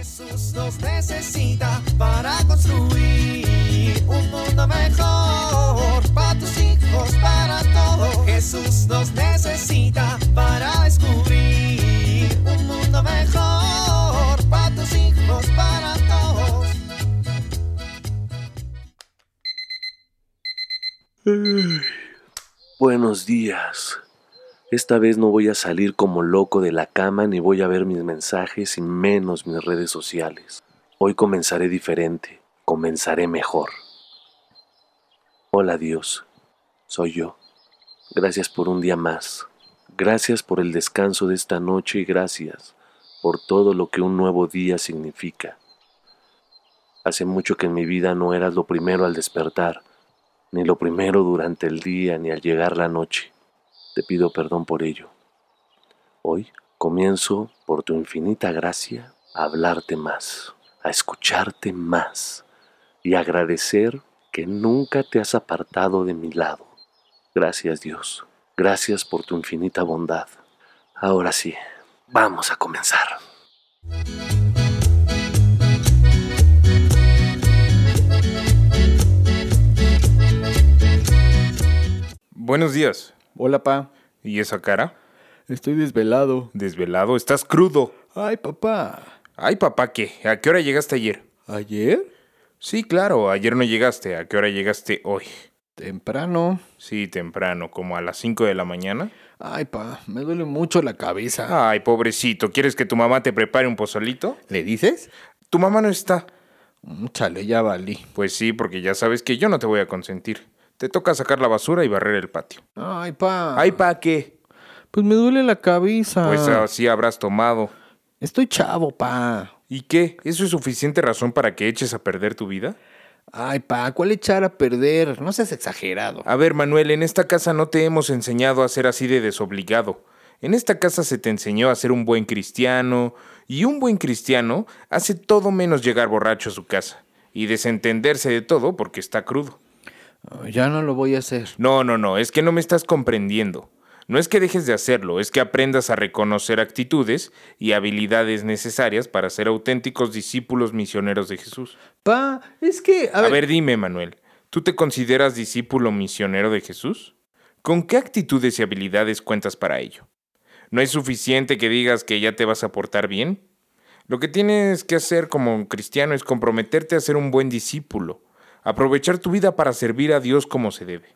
Jesús nos necesita para construir un mundo mejor para tus hijos, para todos. Jesús nos necesita para descubrir un mundo mejor para tus hijos, para todos. Buenos días. Esta vez no voy a salir como loco de la cama ni voy a ver mis mensajes y menos mis redes sociales. Hoy comenzaré diferente, comenzaré mejor. Hola Dios, soy yo. Gracias por un día más. Gracias por el descanso de esta noche y gracias por todo lo que un nuevo día significa. Hace mucho que en mi vida no eras lo primero al despertar, ni lo primero durante el día, ni al llegar la noche. Te pido perdón por ello. Hoy comienzo, por tu infinita gracia, a hablarte más, a escucharte más y agradecer que nunca te has apartado de mi lado. Gracias Dios, gracias por tu infinita bondad. Ahora sí, vamos a comenzar. Buenos días. Hola, pa. ¿Y esa cara? Estoy desvelado. Desvelado, estás crudo. Ay, papá. Ay, papá, ¿qué? ¿A qué hora llegaste ayer? ¿Ayer? Sí, claro, ayer no llegaste. ¿A qué hora llegaste hoy? Temprano. Sí, temprano, como a las 5 de la mañana. Ay, pa, me duele mucho la cabeza. Ay, pobrecito, ¿quieres que tu mamá te prepare un pozolito? ¿Le dices? Tu mamá no está. Chale, ya valí. Pues sí, porque ya sabes que yo no te voy a consentir. Te toca sacar la basura y barrer el patio. Ay, pa. Ay, ¿pa qué? Pues me duele la cabeza. Pues así habrás tomado. Estoy chavo, pa. ¿Y qué? ¿Eso es suficiente razón para que eches a perder tu vida? Ay, pa, ¿cuál echar a perder? No seas exagerado. A ver, Manuel, en esta casa no te hemos enseñado a ser así de desobligado. En esta casa se te enseñó a ser un buen cristiano, y un buen cristiano hace todo menos llegar borracho a su casa y desentenderse de todo porque está crudo. Ya no lo voy a hacer. No, no, no, es que no me estás comprendiendo. No es que dejes de hacerlo, es que aprendas a reconocer actitudes y habilidades necesarias para ser auténticos discípulos misioneros de Jesús. Pa, es que... A, ver, dime, Manuel, ¿tú te consideras discípulo misionero de Jesús? ¿Con qué actitudes y habilidades cuentas para ello? ¿No es suficiente que digas que ya te vas a portar bien? Lo que tienes que hacer como cristiano es comprometerte a ser un buen discípulo, aprovechar tu vida para servir a Dios como se debe.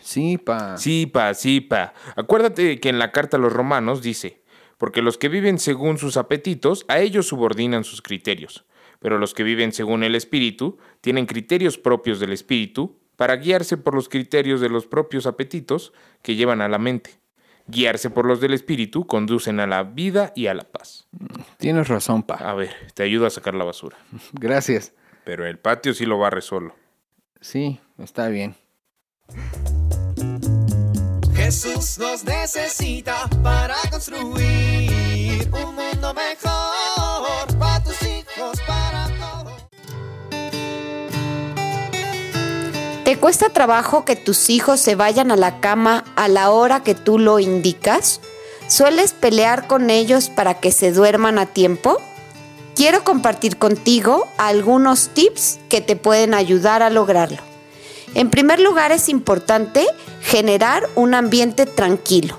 Sí, pa. Sí, pa, sí, pa. Acuérdate que en la carta a los romanos dice, porque los que viven según sus apetitos, a ellos subordinan sus criterios, pero los que viven según el Espíritu tienen criterios propios del Espíritu para guiarse por los criterios de los propios apetitos que llevan a la mente. Guiarse por los del Espíritu conducen a la vida y a la paz. Tienes razón, pa. A ver, te ayudo a sacar la basura. Gracias. Pero el patio sí lo barre solo. Sí, está bien. Jesús nos necesita para construir un mundo mejor para tus hijos, para todos. ¿Te cuesta trabajo que tus hijos se vayan a la cama a la hora que tú lo indicas? ¿Sueles pelear con ellos para que se duerman a tiempo? Quiero compartir contigo algunos tips que te pueden ayudar a lograrlo. En primer lugar es importante generar un ambiente tranquilo.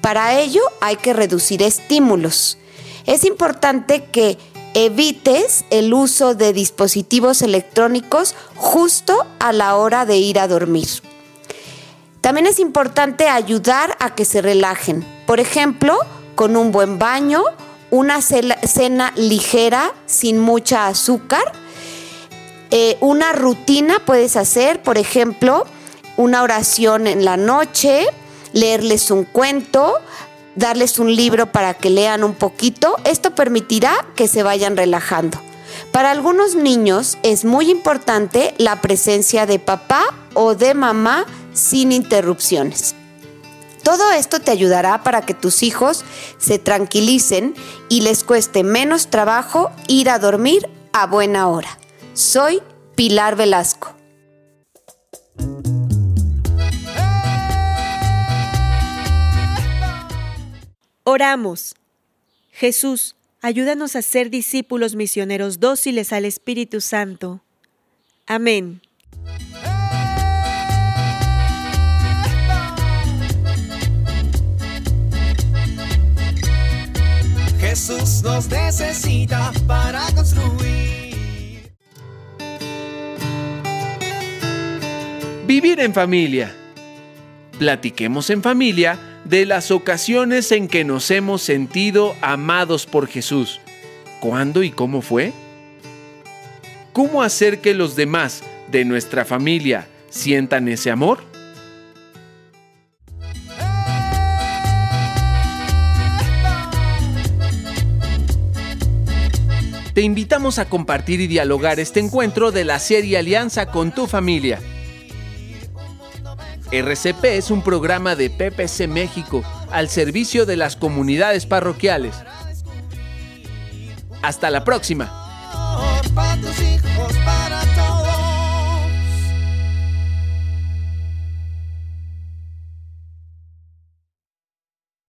Para ello hay que reducir estímulos. Es importante que evites el uso de dispositivos electrónicos justo a la hora de ir a dormir. También es importante ayudar a que se relajen. Por ejemplo, con un buen baño, una cena ligera sin mucha azúcar. Eh, una rutina puedes hacer, por ejemplo, una oración en la noche, leerles un cuento, darles un libro para que lean un poquito. Esto permitirá que se vayan relajando. Para algunos niños es muy importante la presencia de papá o de mamá sin interrupciones. Todo esto te ayudará para que tus hijos se tranquilicen y les cueste menos trabajo ir a dormir a buena hora. Soy Pilar Velasco. Oramos. Jesús, Ayúdanos a ser discípulos misioneros dóciles al Espíritu Santo. Amén. Jesús nos necesita para construir. Vivir en familia. Platiquemos en familia de las ocasiones en que nos hemos sentido amados por Jesús. ¿Cuándo y cómo fue? ¿Cómo hacer que los demás de nuestra familia sientan ese amor? Te invitamos a compartir y dialogar este encuentro de la serie Alianza con tu familia. RCP es un programa de PPC México al servicio de las comunidades parroquiales. Hasta la próxima.